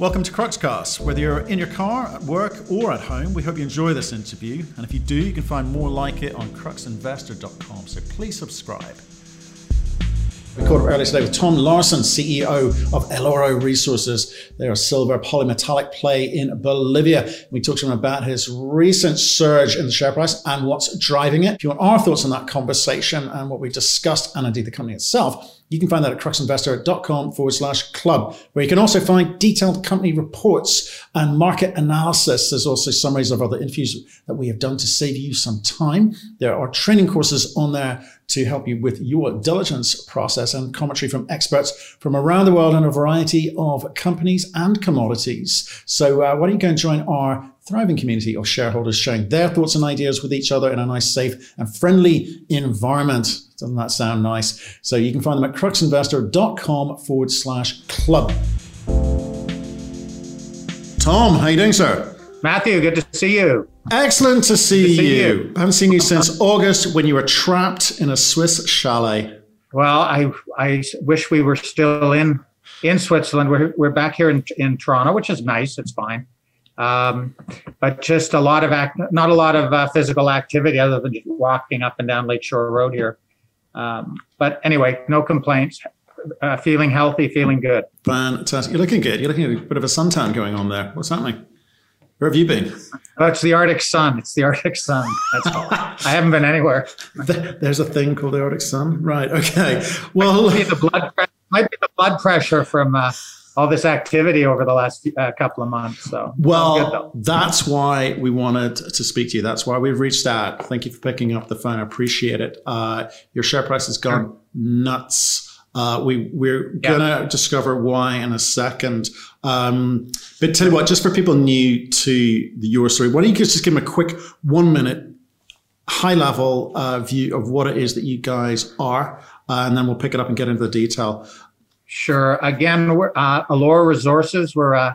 Welcome to Cruxcast. Whether you're in your car, at work, or at home, we hope you enjoy this interview. And if you do, you can find more like it on cruxinvestor.com. So please subscribe. We caught up earlier today with Tom Larson, CEO of Eloro Resources. They're a silver polymetallic play in Bolivia. We talked to him about his recent surge in the share price and what's driving it. If you want our thoughts on that conversation and what we discussed, and indeed the company itself, you can find that at cruxinvestor.com forward slash club, where you can also find detailed company reports and market analysis. There's also summaries of other interviews that we have done to save you some time. There are training courses on there to help you with your diligence process and commentary from experts from around the world in a variety of companies and commodities. So uh, why don't you go and join our thriving community of shareholders sharing their thoughts and ideas with each other in a nice, safe and friendly environment. Doesn't that sound nice? So you can find them at cruxinvestor.com forward slash club. Tom, how you doing, sir? Matthew, good to see you. Excellent to see, to see you. you. I haven't seen you since August when you were trapped in a Swiss chalet. Well, I I wish we were still in in Switzerland. We're we're back here in in Toronto, which is nice. It's fine, um, but just a lot of act, not a lot of uh, physical activity other than just walking up and down Lakeshore Road here. Um, but anyway, no complaints. Uh, feeling healthy, feeling good. Fantastic. You're looking good. You're looking at a bit of a suntan going on there. What's happening? Where have you been? Oh, it's the Arctic Sun. It's the Arctic Sun. That's all. I haven't been anywhere. There's a thing called the Arctic Sun, right? Okay. Well, might be the blood, might be the blood pressure from uh, all this activity over the last uh, couple of months. So, well, that's why we wanted to speak to you. That's why we've reached out. Thank you for picking up the phone. I appreciate it. Uh, your share price has gone sure. nuts. Uh, we we're yeah. gonna discover why in a second. Um, but tell you what, just for people new to the your story, why don't you just give them a quick one minute, high level uh, view of what it is that you guys are, uh, and then we'll pick it up and get into the detail. Sure. Again, we're, uh, Resources. We're uh,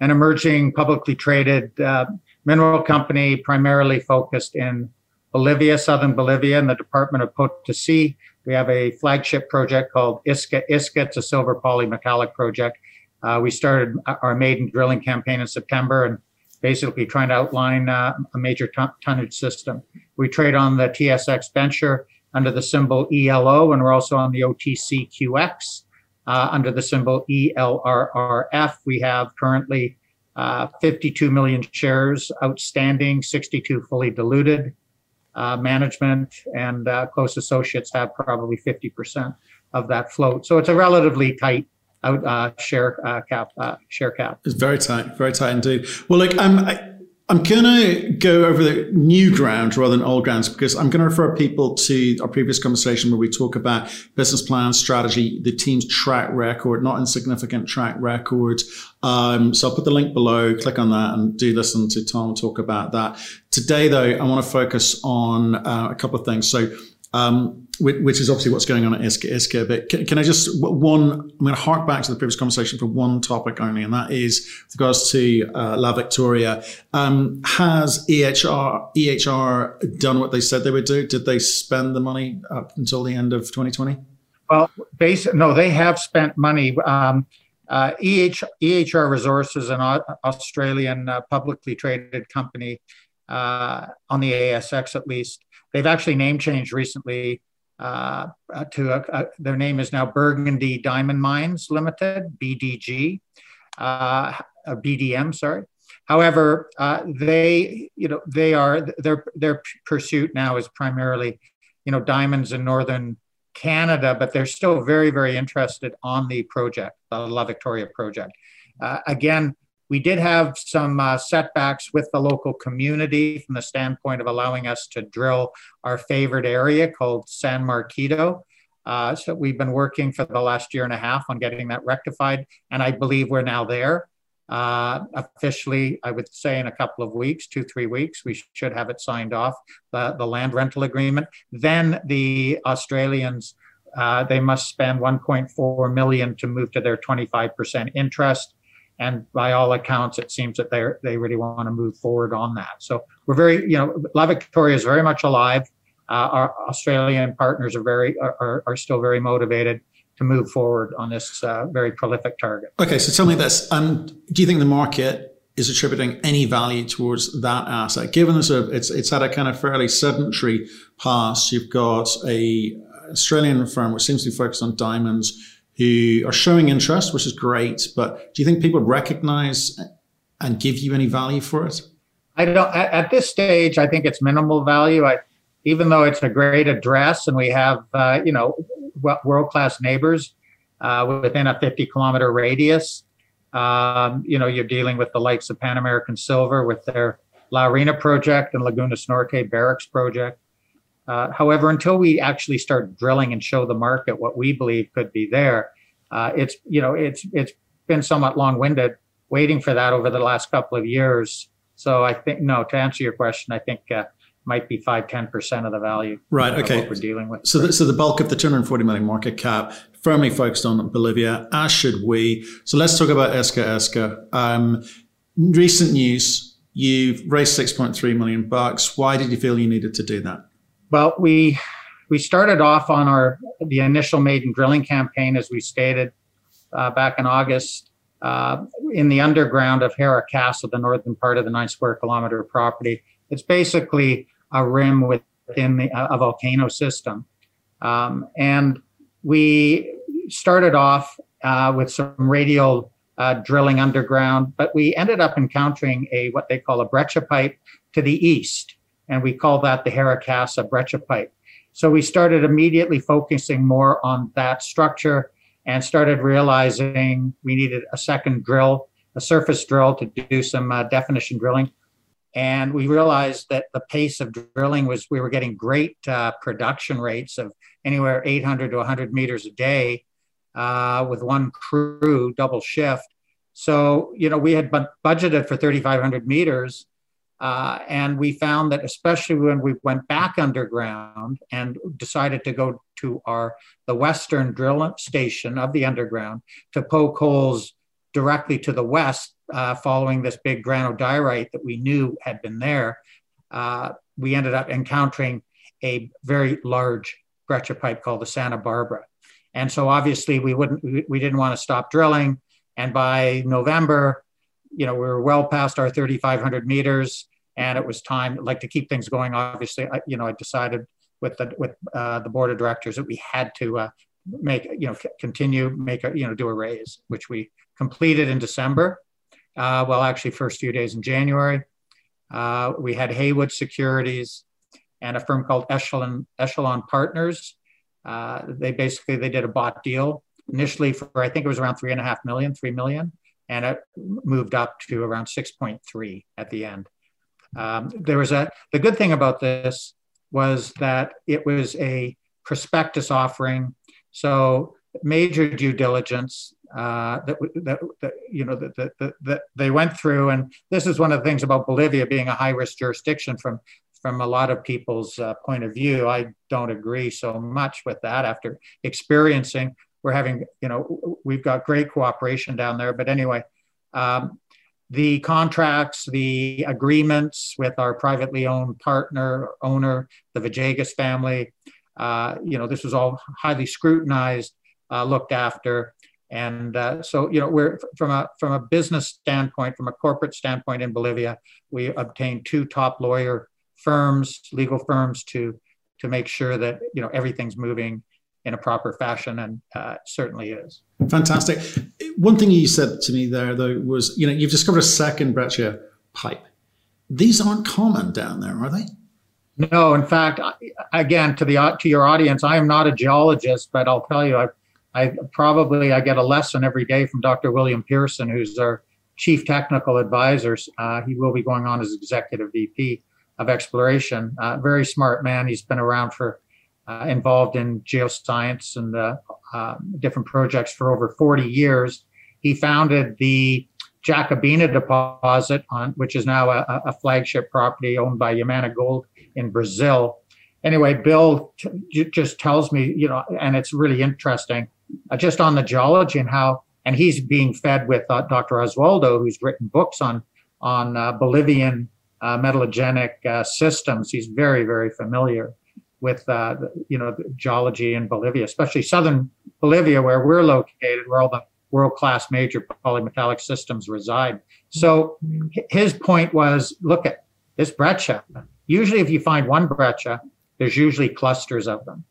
an emerging publicly traded uh, mineral company, primarily focused in Bolivia, southern Bolivia, in the Department of Potosí. We have a flagship project called Iska Iska. It's a silver polymetallic project. Uh, we started our maiden drilling campaign in September and basically trying to outline uh, a major ton- tonnage system. We trade on the TSX Venture under the symbol ELO, and we're also on the OTCQX uh, under the symbol ELRRF. We have currently uh, 52 million shares outstanding, 62 fully diluted uh, management and uh, close associates have probably 50% of that float. So it's a relatively tight out uh, share uh, cap. Share cap. It's very tight, very tight indeed. Well, like I'm. I, I'm going to go over the new ground rather than old grounds because I'm going to refer people to our previous conversation where we talk about business plan, strategy, the team's track record, not insignificant track record. Um, so I'll put the link below, click on that and do listen to Tom talk about that. Today, though, I want to focus on uh, a couple of things. So um, which is obviously what's going on at Iska. But can, can, I just one? I'm going to hark back to the previous conversation for one topic only, and that is with regards to uh, La Victoria. Um, has EHR EHR done what they said they would do? Did they spend the money up until the end of 2020? Well, base, no, they have spent money. Um, uh, EH, EHR Resources, an Australian uh, publicly traded company uh, on the ASX at least, they've actually name changed recently uh, to a, a, their name is now Burgundy Diamond Mines Limited, BDG, uh, BDM, sorry. However, uh, they, you know, they are their their pursuit now is primarily, you know, diamonds in northern Canada, but they're still very, very interested on the project, the La Victoria project. Uh, again, we did have some uh, setbacks with the local community from the standpoint of allowing us to drill our favorite area called San Marquito. Uh, so we've been working for the last year and a half on getting that rectified, and I believe we're now there. Uh, officially, I would say in a couple of weeks, two, three weeks, we should have it signed off, the, the land rental agreement. Then the Australians, uh, they must spend 1.4 million to move to their 25% interest and by all accounts, it seems that they they really want to move forward on that. So we're very, you know, La Victoria is very much alive. Uh, our Australian partners are very are, are still very motivated to move forward on this uh, very prolific target. Okay, so tell me this: um, Do you think the market is attributing any value towards that asset, given a, it's it's had a kind of fairly sedentary past? You've got a Australian firm which seems to be focused on diamonds who are showing interest, which is great. But do you think people recognize and give you any value for it? I don't. At, this stage, I think it's minimal value. I, even though it's a great address and we have, uh, you know, world class neighbors uh, within a 50 kilometer radius. Um, you know, you're dealing with the likes of Pan American Silver with their La Arena project and Laguna Norte Barrick's project. Uh, however, until we actually start drilling and show the market what we believe could be there, uh, it's you know it's it's been somewhat long-winded waiting for that over the last couple of years. So I think no, to answer your question, I think uh, might be five ten percent of the value. Right. Okay. we're dealing with. So, the, so the bulk of the 240 million market cap firmly focused on Bolivia, as should we. So let's talk about Iska Iska. Um, recent news: you've raised 6.3 million bucks. Why did you feel you needed to do that? Well, we we started off on our the initial maiden drilling campaign, as we stated uh, back in August, uh, in the underground of Huayra Kasa, the northern part of the nine square kilometer property. It's basically a rim within the, a volcano system, um, and we started off uh, with some radial uh, drilling underground, but we ended up encountering a what they call a breccia pipe to the east and we call that the Huayra Kasa breccia pipe. So we started immediately focusing more on that structure and started realizing we needed a second drill, a surface drill to do some uh, definition drilling. And we realized that the pace of drilling was, we were getting great uh, production rates of anywhere 800 to 100 meters a day uh, with one crew, double shift. So, you know, we had budgeted for 3,500 meters uh, and we found that especially when we went back underground and decided to go to our the western drill station of the underground to poke holes directly to the west, uh, following this big granodiorite that we knew had been there, uh, we ended up encountering a very large breccia pipe called the Santa Barbara. And so obviously we wouldn't we didn't want to stop drilling. And by November, you know, we were well past our 3,500 meters and it was time like to keep things going. Obviously I, you know i decided with the with uh, the board of directors that we had to uh, make you know c- continue make a you know do a raise which we completed in december. Uh, well actually first few days in january. Uh, we had haywood securities and a firm called echelon echelon partners. Uh, they basically they did a bought deal initially for i think it was around three and a half million three million and it moved up to around 6.3 at the end um, there was a the good thing about this was that it was a prospectus offering, so major due diligence uh, that, that, that, you know that, that, that they went through, and this is one of the things about Bolivia being a high risk jurisdiction from from a lot of people's uh, point of view. I don't agree so much with that after experiencing. We're having, you know, we've got great cooperation down there, but anyway, um, the contracts, the agreements with our privately owned partner, owner, the Villegas family. Uh, you know, this was all highly scrutinized, uh, looked after. And uh, so, you know, we're from a from a business standpoint, from a corporate standpoint in Bolivia, we obtained two top lawyer firms, legal firms, to to make sure that you know everything's moving in a proper fashion, and uh, certainly is. Fantastic. One thing you said to me there, though, was you know you've discovered a second breccia pipe. These aren't common down there, are they? No, in fact, again to the to your audience, I am not a geologist, but I'll tell you, I, I probably I get a lesson every day from Dr. William Pearson, who's our chief technical advisor. Uh, he will be going on as executive VP of exploration. Uh, very smart man. He's been around for uh, involved in geoscience and uh, uh, different projects for over 40 years. He founded the Jacobina deposit, on, which is now a, a flagship property owned by Yamana Gold in Brazil. Anyway, Bill t- just tells me, you know, and it's really interesting, uh, just on the geology and how, and he's being fed with uh, Dr. Oswaldo, who's written books on on uh, Bolivian metallogenic systems. He's very, very familiar with uh, you know geology in Bolivia, especially southern Bolivia, where we're located, where all the world-class major polymetallic systems reside. So his point was, look at this breccia. Usually, if you find one breccia, there's usually clusters of them.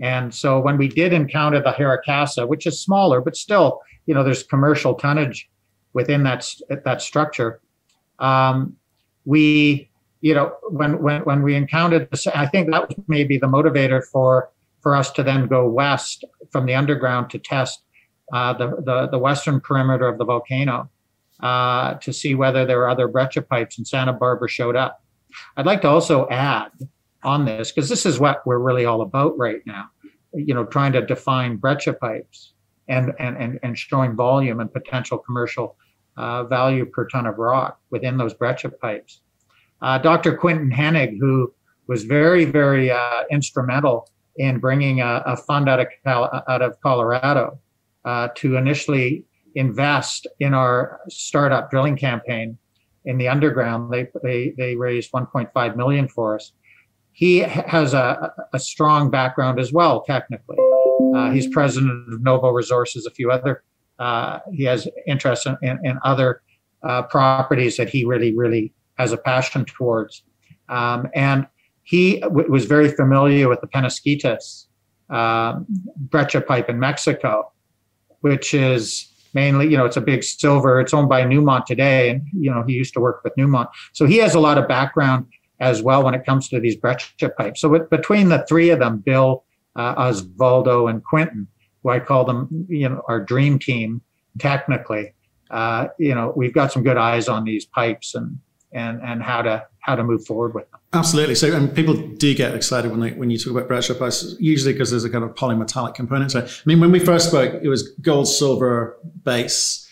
And so when we did encounter the Huayra Kasa, which is smaller, but still, you know, there's commercial tonnage within that that structure. Um, we, you know, when when when we encountered this, I think that was maybe the motivator for for us to then go west from the underground to test uh, the, the the western perimeter of the volcano uh, to see whether there are other breccia pipes, and Santa Barbara showed up. I'd like to also add on this because this is what we're really all about right now. You know, trying to define breccia pipes and and and, and showing volume and potential commercial uh, value per ton of rock within those breccia pipes. Uh, Dr. Quinton Hennigh, who was very very uh, instrumental in bringing a, a, fund out of out of Colorado uh, to initially invest in our startup drilling campaign in the underground. They they they raised 1.5 million for us he has a, a strong background as well, technically. Uh, he's president of Novo Resources, a few other. Uh, he has interest in, in, in other uh, properties that he really, really has a passion towards. Um, and he w- was very familiar with the Penasquitos uh, breccia pipe in Mexico, which is mainly, you know, it's a big silver. It's owned by Newmont today, and you know he used to work with Newmont, so he has a lot of background as well when it comes to these breccia pipes. So with, between the three of them, Bill, uh, Osvaldo, and Quinton, who I call them, you know, our dream team, technically, uh, you know, we've got some good eyes on these pipes and and and how to how to move forward with them. Absolutely. So, and people do get excited when they when you talk about breccia pipes, usually because there's a kind of polymetallic component. So, I mean, when we first spoke, it was gold, silver base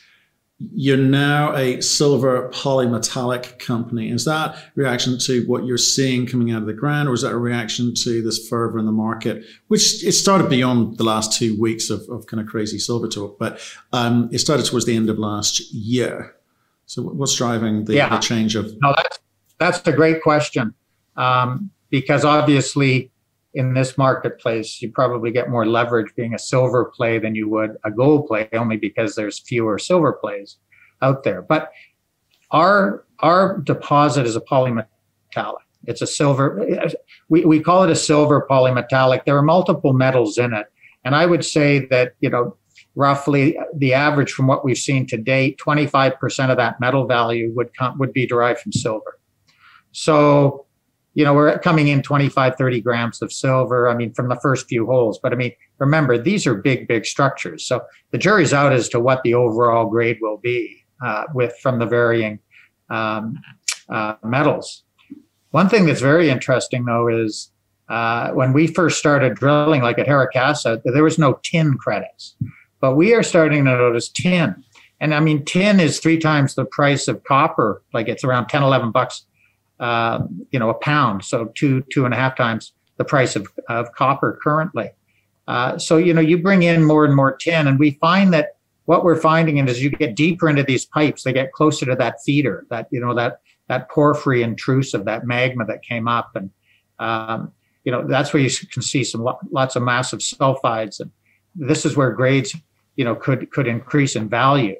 you're now a silver polymetallic company. Is that reaction to what you're seeing coming out of the ground, or is that a reaction to this fervor in the market, which it started beyond the last two weeks of, of kind of crazy silver talk, but um, it started towards the end of last year. So, what's driving the, yeah. the change of? No, that's that's a great question um, because obviously in this marketplace, you probably get more leverage being a silver play than you would a gold play, only because there's fewer silver plays out there. But our our deposit is a polymetallic. It's a silver. We, we call it a silver polymetallic. There are multiple metals in it, and I would say that you know roughly the average from what we've seen to date, 25% of that metal value would come would be derived from silver. So you know, we're coming in 25, 30 grams of silver. I mean, from the first few holes. But I mean, remember, these are big, big structures. So the jury's out as to what the overall grade will be uh, with from the varying um, uh, metals. One thing that's very interesting, though, is uh, when we first started drilling, like at Huayra Kasa, there was no tin credits. But we are starting to notice tin. And I mean, tin is three times the price of copper. Like it's around 10, 11 bucks uh, you know, a pound, so two two and a half times the price of, of copper currently. Uh, so you know, you bring in more and more tin, and we find that what we're finding is as you get deeper into these pipes, they get closer to that feeder, that you know that that porphyry intrusive, that magma that came up, and um, you know that's where you can see some lots of massive sulfides, and this is where grades you know could could increase in value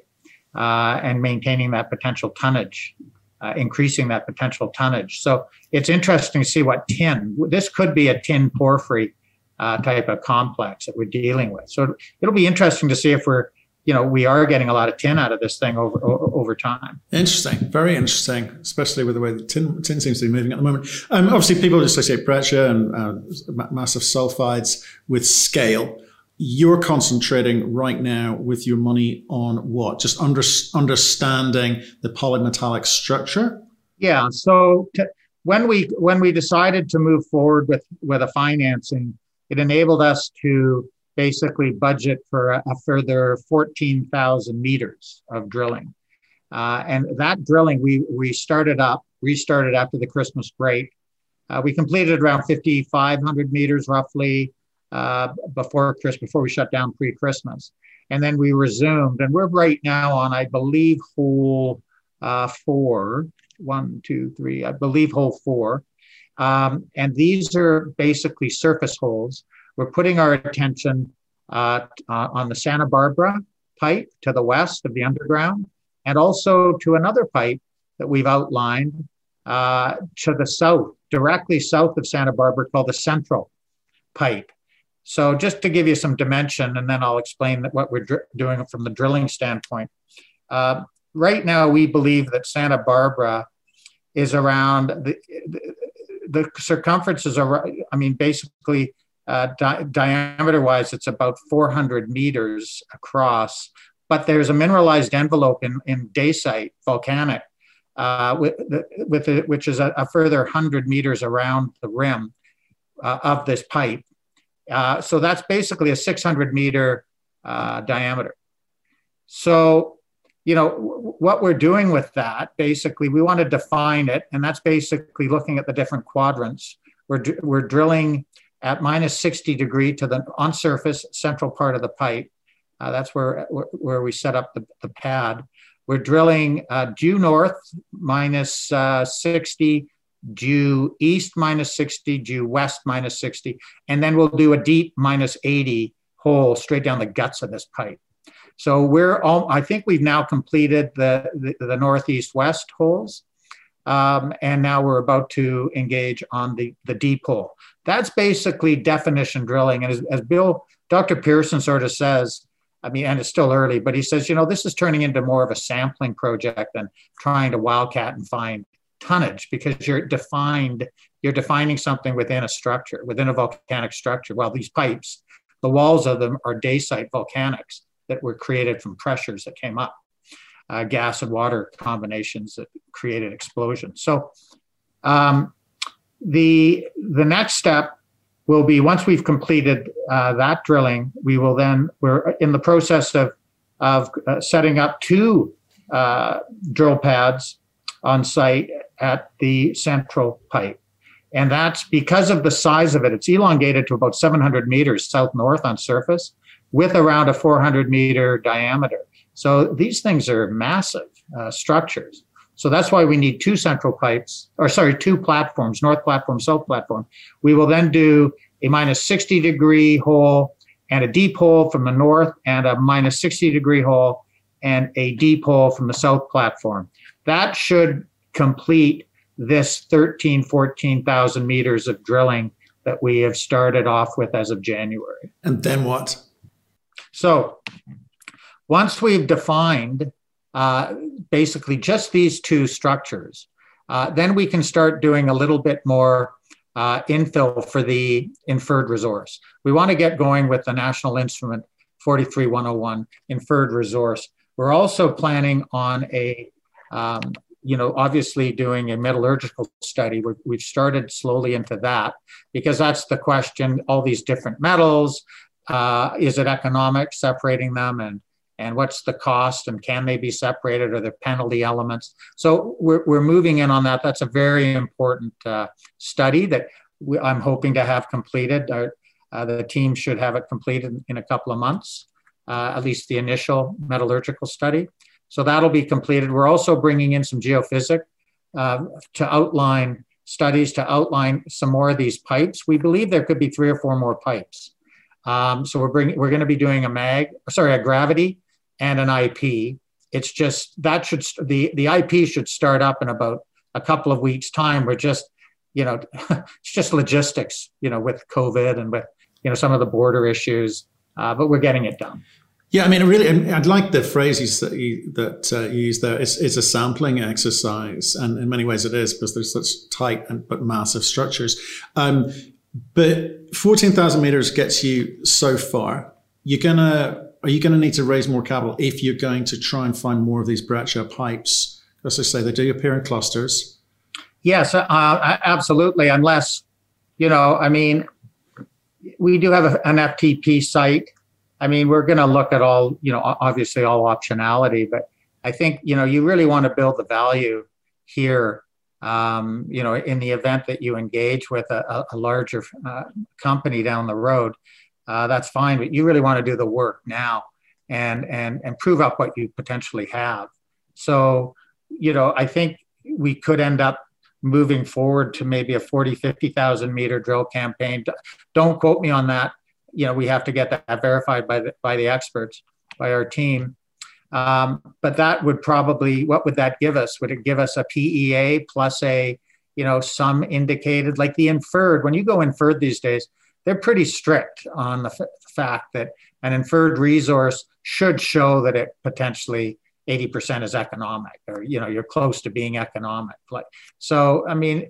uh, and maintaining that potential tonnage uh, increasing that potential tonnage. So it's interesting to see what tin, this could be a tin porphyry uh, type of complex that we're dealing with. So it'll be interesting to see if we're, you know, we are getting a lot of tin out of this thing over over time. Interesting, very interesting, especially with the way the tin, tin seems to be moving at the moment. Um, obviously, people associate breccia and uh, massive sulfides with scale you're concentrating right now with your money on what? Just under, understanding the polymetallic structure. Yeah. So to, when we when we decided to move forward with with a financing, it enabled us to basically budget for a, a further fourteen thousand meters of drilling, uh, and that drilling we we started up restarted after the Christmas break. Uh, we completed around 5,500 meters roughly uh, before Chris, before we shut down pre-Christmas, and then we resumed. And we're right now on, I believe, hole uh, four, one, two, three, I believe hole four. Um, and these are basically surface holes. We're putting our attention uh, uh, on the Santa Barbara pipe to the west of the underground, and also to another pipe that we've outlined uh, to the south, directly south of Santa Barbara, called the Central Pipe. So, just to give you some dimension, and then I'll explain what we're dr- doing from the drilling standpoint. Uh, right now, we believe that Santa Barbara is around the, the circumference is around, I mean, basically uh, di- diameter wise, it's about 400 meters across, but there's a mineralized envelope in, in dacite, volcanic, uh, with, with it, which is a, a, further 100 meters around the rim uh, of this pipe. Uh, so that's basically a 600 meter uh, diameter. So, you know, w- what we're doing with that, basically, we want to define it, and that's basically looking at the different quadrants. We're, we're drilling at minus 60 degree to the on surface central part of the pipe. Uh, that's where, where we set up the, the pad. We're drilling uh, due north minus, uh, 60, due east minus 60, due west minus 60, and then we'll do a deep minus 80 hole straight down the guts of this pipe. So we're all, I think we've now completed the, the, the northeast west holes. Um, and now we're about to engage on the, the deep hole. That's basically definition drilling. And as, as Bill, Dr. Pearson sort of says, I mean, and it's still early, but he says, you know, this is turning into more of a sampling project than trying to wildcat and find tonnage because you're defined, you're defining something within a structure, within a volcanic structure. Well, these pipes, the walls of them are dacite volcanics that were created from pressures that came up, uh, gas and water combinations that created explosions. So um, the the next step will be once we've completed uh, that drilling, we will then we're in the process of of uh, setting up two uh, drill pads on site at the central pipe. And that's because of the size of it. It's elongated to about 700 meters south north on surface with around a 400 meter diameter. So these things are massive uh, structures. So that's why we need two central pipes, or sorry, two platforms, north platform, south platform. We will then do a minus 60 degree hole and a deep hole from the north and a minus 60 degree hole and a deep hole from the south platform. That should complete this 13, 14,000 meters of drilling that we have started off with as of January. And then what? So once we've defined uh, basically just these two structures, uh, then we can start doing a little bit more uh, infill for the inferred resource. We want to get going with the National Instrument 43101 inferred resource. We're also planning on a, um, you know, obviously doing a metallurgical study. we have started slowly into that because that's the question all these different metals, uh, is it economic separating them and and what's the cost and can they be separated are there penalty elements? So we're, we're moving in on that. That's a very important uh, study that we, i'm hoping to have completed. Uh, uh, the team should have it completed in, in a couple of months uh, at least the initial metallurgical study so that'll be completed we're also bringing in some geophysics uh, to outline studies to outline some more of these pipes we believe there could be three or four more pipes um, so we're bringing, we're going to be doing a mag, sorry, a gravity and an IP. It's just that should the the IP should start up in about a couple of weeks' time. We're just, you know, it's just logistics, you know, with COVID and with you know some of the border issues, uh, but we're getting it done. Yeah, I mean, really, I'd like the phrases that you, that uh, you use there. It's, it's a sampling exercise, and in many ways it is because there's such tight and, but massive structures. Um, but 14,000 meters gets you so far. You're to, are you going to need to raise more capital if you're going to try and find more of these breccia pipes? As I say, they do appear in clusters. Yes, uh, absolutely. Unless, you know, I mean, we do have an FTP site. I mean, we're going to look at all, you know, obviously all optionality, but I think, you know, you really want to build the value here um, you know, in the event that you engage with a, a larger uh, company down the road, uh, that's fine. But you really want to do the work now and and and prove up what you potentially have. So, you know, I think we could end up moving forward to maybe a 40, 50,000 meter drill campaign. Don't quote me on that. You know, we have to get that verified by the, by the experts, by our team. Um, but that would probably, what would that give us? Would it give us a PEA plus a, you know, some indicated, like the inferred, when you go inferred these days, they're pretty strict on the f- fact that an inferred resource should show that it potentially 80% is economic or you know you're close to being economic like so i mean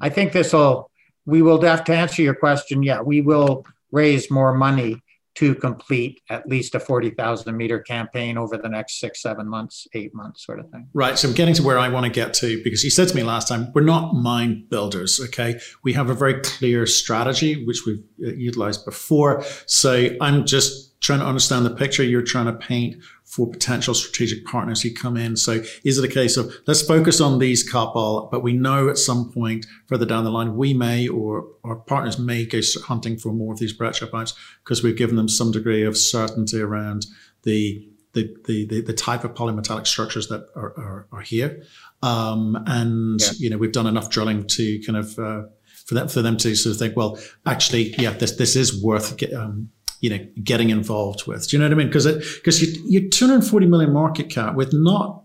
i think this will we will have to answer your question yeah we will raise more money to complete at least a 40,000 meter campaign over the next six, seven months, eight months, sort of thing. Right. So I'm getting to where I want to get to because you said to me last time, we're not mind builders. Okay. We have a very clear strategy, which we've uh, utilized before. So I'm just trying to understand the picture you're trying to paint for potential strategic partners who come in. So is it a case of let's focus on these couple, but we know at some point further down the line we may or our partners may go hunting for more of these breccia pipes because we've given them some degree of certainty around the the, the, the, the type of polymetallic structures that are, are, are here. Um, and, yeah. you know, we've done enough drilling to kind of, uh, for them, for them to sort of think, well, actually, yeah, this, this is worth, um, you know, getting involved with. Do you know what I mean? Because because you, you're 240 million market cap with not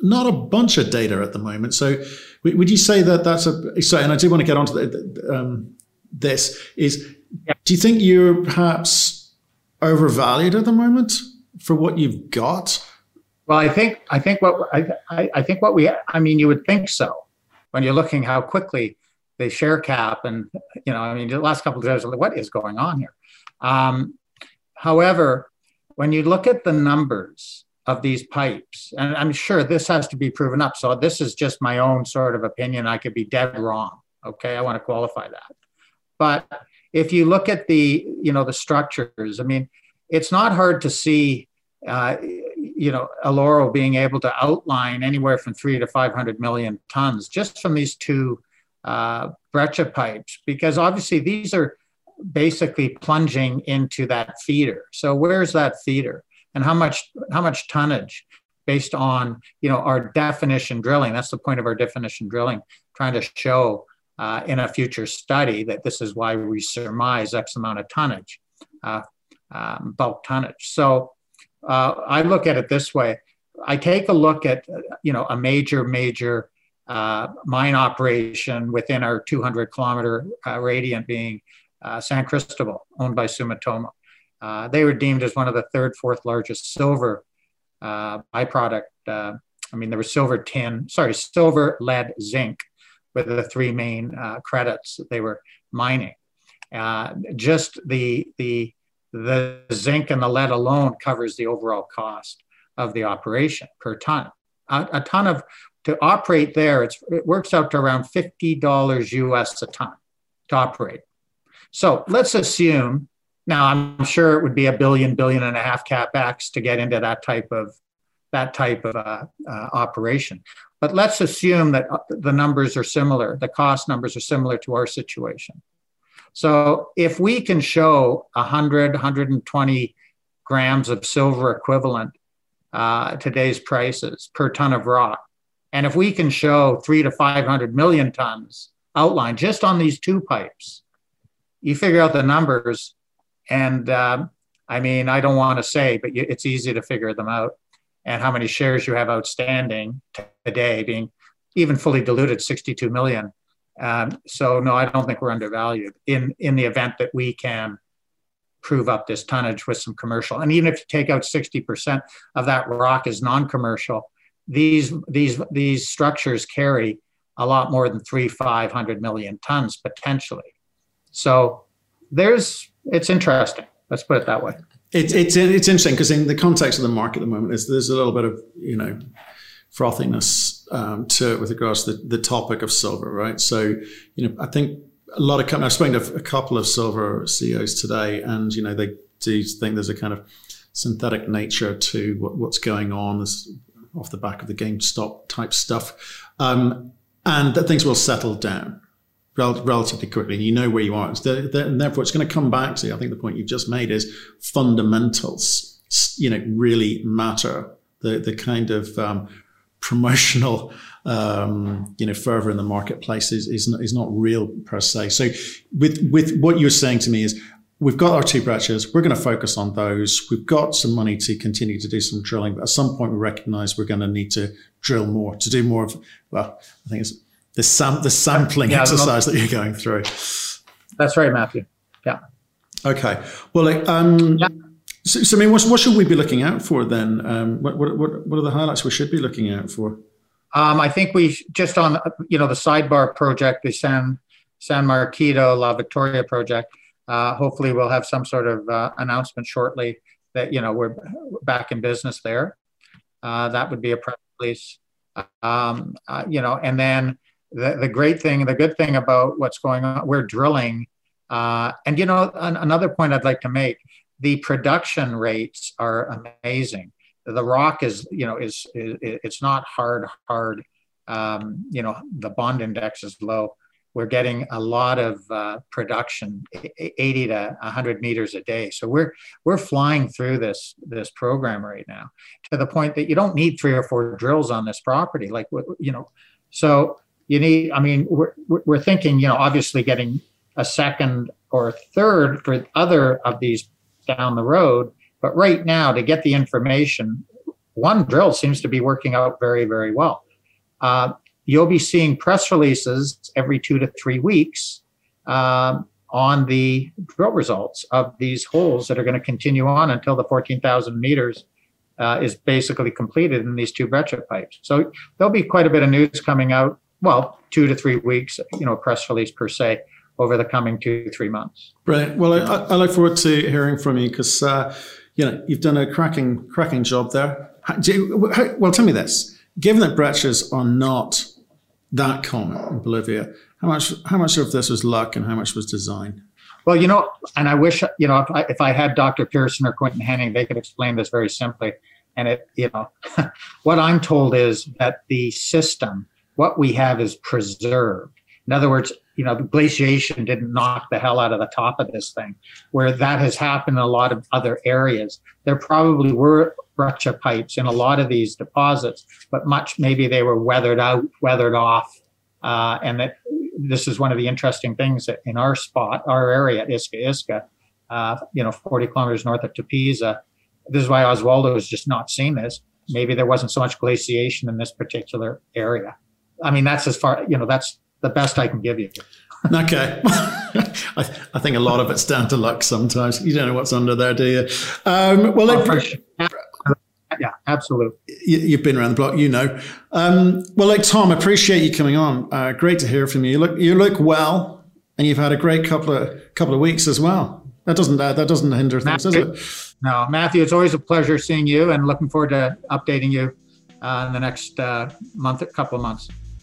not a bunch of data at the moment. So would you say that that's a so? And I do want to get onto the, um, this. Is do you think you're perhaps overvalued at the moment for what you've got? Well, I think I think what I, I think what we I mean you would think so when you're looking how quickly the share cap and you know I mean the last couple of days what is going on here um, however, when you look at the numbers of these pipes, and I'm sure this has to be proven up. So this is just my own sort of opinion. I could be dead wrong. Okay, I want to qualify that. But if you look at the, you know, the structures, I mean, it's not hard to see, uh, you know, Eloro being able to outline anywhere from three to 500 million tons just from these two uh, breccia pipes, because obviously these are basically plunging into that feeder. So where's that feeder? And how much how much tonnage based on you know our definition drilling? That's the point of our definition drilling, trying to show uh, in a future study that this is why we surmise X amount of tonnage, uh, um, bulk tonnage. So uh, I look at it this way. I take a look at you know a major major uh, mine operation within our 200 kilometer uh, radiant being uh, San Cristobal, owned by Sumitomo. Uh, they were deemed as one of the third, fourth largest silver uh, byproduct. Uh, I mean, there was silver, tin, sorry, silver, lead, zinc were the three main uh, credits that they were mining. Just the, the, the zinc and the lead alone covers the overall cost of the operation per ton. A, a ton of to operate there, it works out to around $50 US a ton to operate. So let's assume now I'm sure it would be a billion, billion and a half capex to get into that type of that type of uh, uh, operation. But let's assume that uh, the numbers are similar, the cost numbers are similar to our situation. So if we can show 100, 120 grams of silver equivalent uh, today's prices per ton of rock, and if we can show three to 500 million tons outlined just on these two pipes, you figure out the numbers, and um, I mean, I don't want to say, but you, it's easy to figure them out. And how many shares you have outstanding today, being even fully diluted, 62 million. Um, so no, I don't think we're undervalued in in the event that we can prove up this tonnage with some commercial. And even if you take out 60% of that rock as non-commercial, these these these structures carry a lot more than three, 500 million tons potentially. So there's it's interesting. Let's put it that way. It's it's it's interesting because in the context of the market at the moment, is there's a little bit of you know frothiness um, to it with regards to the, the topic of silver, right? So you know, I think a lot of companies. I've spoken to a couple of silver CEOs today, and you know they do think there's a kind of synthetic nature to what, what's going on this, off the back of the GameStop type stuff, um, and that things will settle down rel- relatively quickly, and you know where you are. and therefore, it's going to come back to. I think the point you've just made is fundamentals. You know, really matter. The the kind of um, promotional um, you know fervor in the marketplace is, is, is not real per se. So with with what you're saying to me is we've got our two branches. We're going to focus on those. We've got some money to continue to do some drilling, but at some point we recognize we're going to need to drill more to do more of. Well, I think it's the sam the sampling yeah, exercise that you're going through. That's right, Matthew. Yeah. Okay. Well, like, um, yeah. So, so, I mean, what, what should we be looking out for then? Um, what, what, what are the highlights we should be looking out for? Um, I think we just on you know the sidebar project, the San San Marquito La Victoria project. Uh, hopefully, we'll have some sort of uh, announcement shortly that you know we're back in business there. Uh, that would be a press release, um, uh, you know. And then the the great thing, the good thing about what's going on, we're drilling. Uh, and you know, an, another point I'd like to make: the production rates are amazing. The rock is you know is, is it's not hard hard um, you know the bond index is low. We're getting a lot of uh, production 80 to 100 meters a day. So we're we're flying through this this program right now to the point that you don't need three or four drills on this property like you know. So you need i mean we're, we're thinking you know obviously getting a second or third for other of these down the road but right now, to get the information, one drill seems to be working out very, very well. Uh, you'll be seeing press releases every two to three weeks um, on the drill results of these holes that are going to continue on until the 14,000 meters uh, is basically completed in these two breccia pipes. So there'll be quite a bit of news coming out. Well, two to three weeks, you know, press release per se over the coming two three months. Brilliant. Well, I, I look forward to hearing from you because. Uh, you know, you've done a cracking, cracking job there. You, how, well, tell me this: given that breccias are not that common in Bolivia, how much, how much of this was luck, and how much was design? Well, you know, and I wish you know if I, if I had Dr. Pearson or Quinton Hennigh, they could explain this very simply. And it, you know, what I'm told is that the system, what we have, is preserved. In other words, you know, the glaciation didn't knock the hell out of the top of this thing, where that has happened in a lot of other areas. There probably were breccia pipes in a lot of these deposits, but much maybe they were weathered out, weathered off. Uh, and that this is one of the interesting things that in our spot, our area at Iska Iska, uh, you know, 40 kilometers north of Tupiza, this is why Oswaldo has just not seen this. Maybe there wasn't so much glaciation in this particular area. I mean, that's as far, you know, that's the best I can give you. okay. I, I, think a lot of it's down to luck sometimes. You don't know what's under there, do you? Um, well, oh, like, yeah, absolutely. You, have been around the block, you know. Um, well, like Tom, appreciate you coming on. Uh, great to hear from you. You look, you look well, and you've had a great couple of couple of weeks as well. That doesn't uh, that doesn't hinder things, Matthew, does it? No, Matthew, it's always a pleasure seeing you, and looking forward to updating you uh, in the next uh, month, couple of months.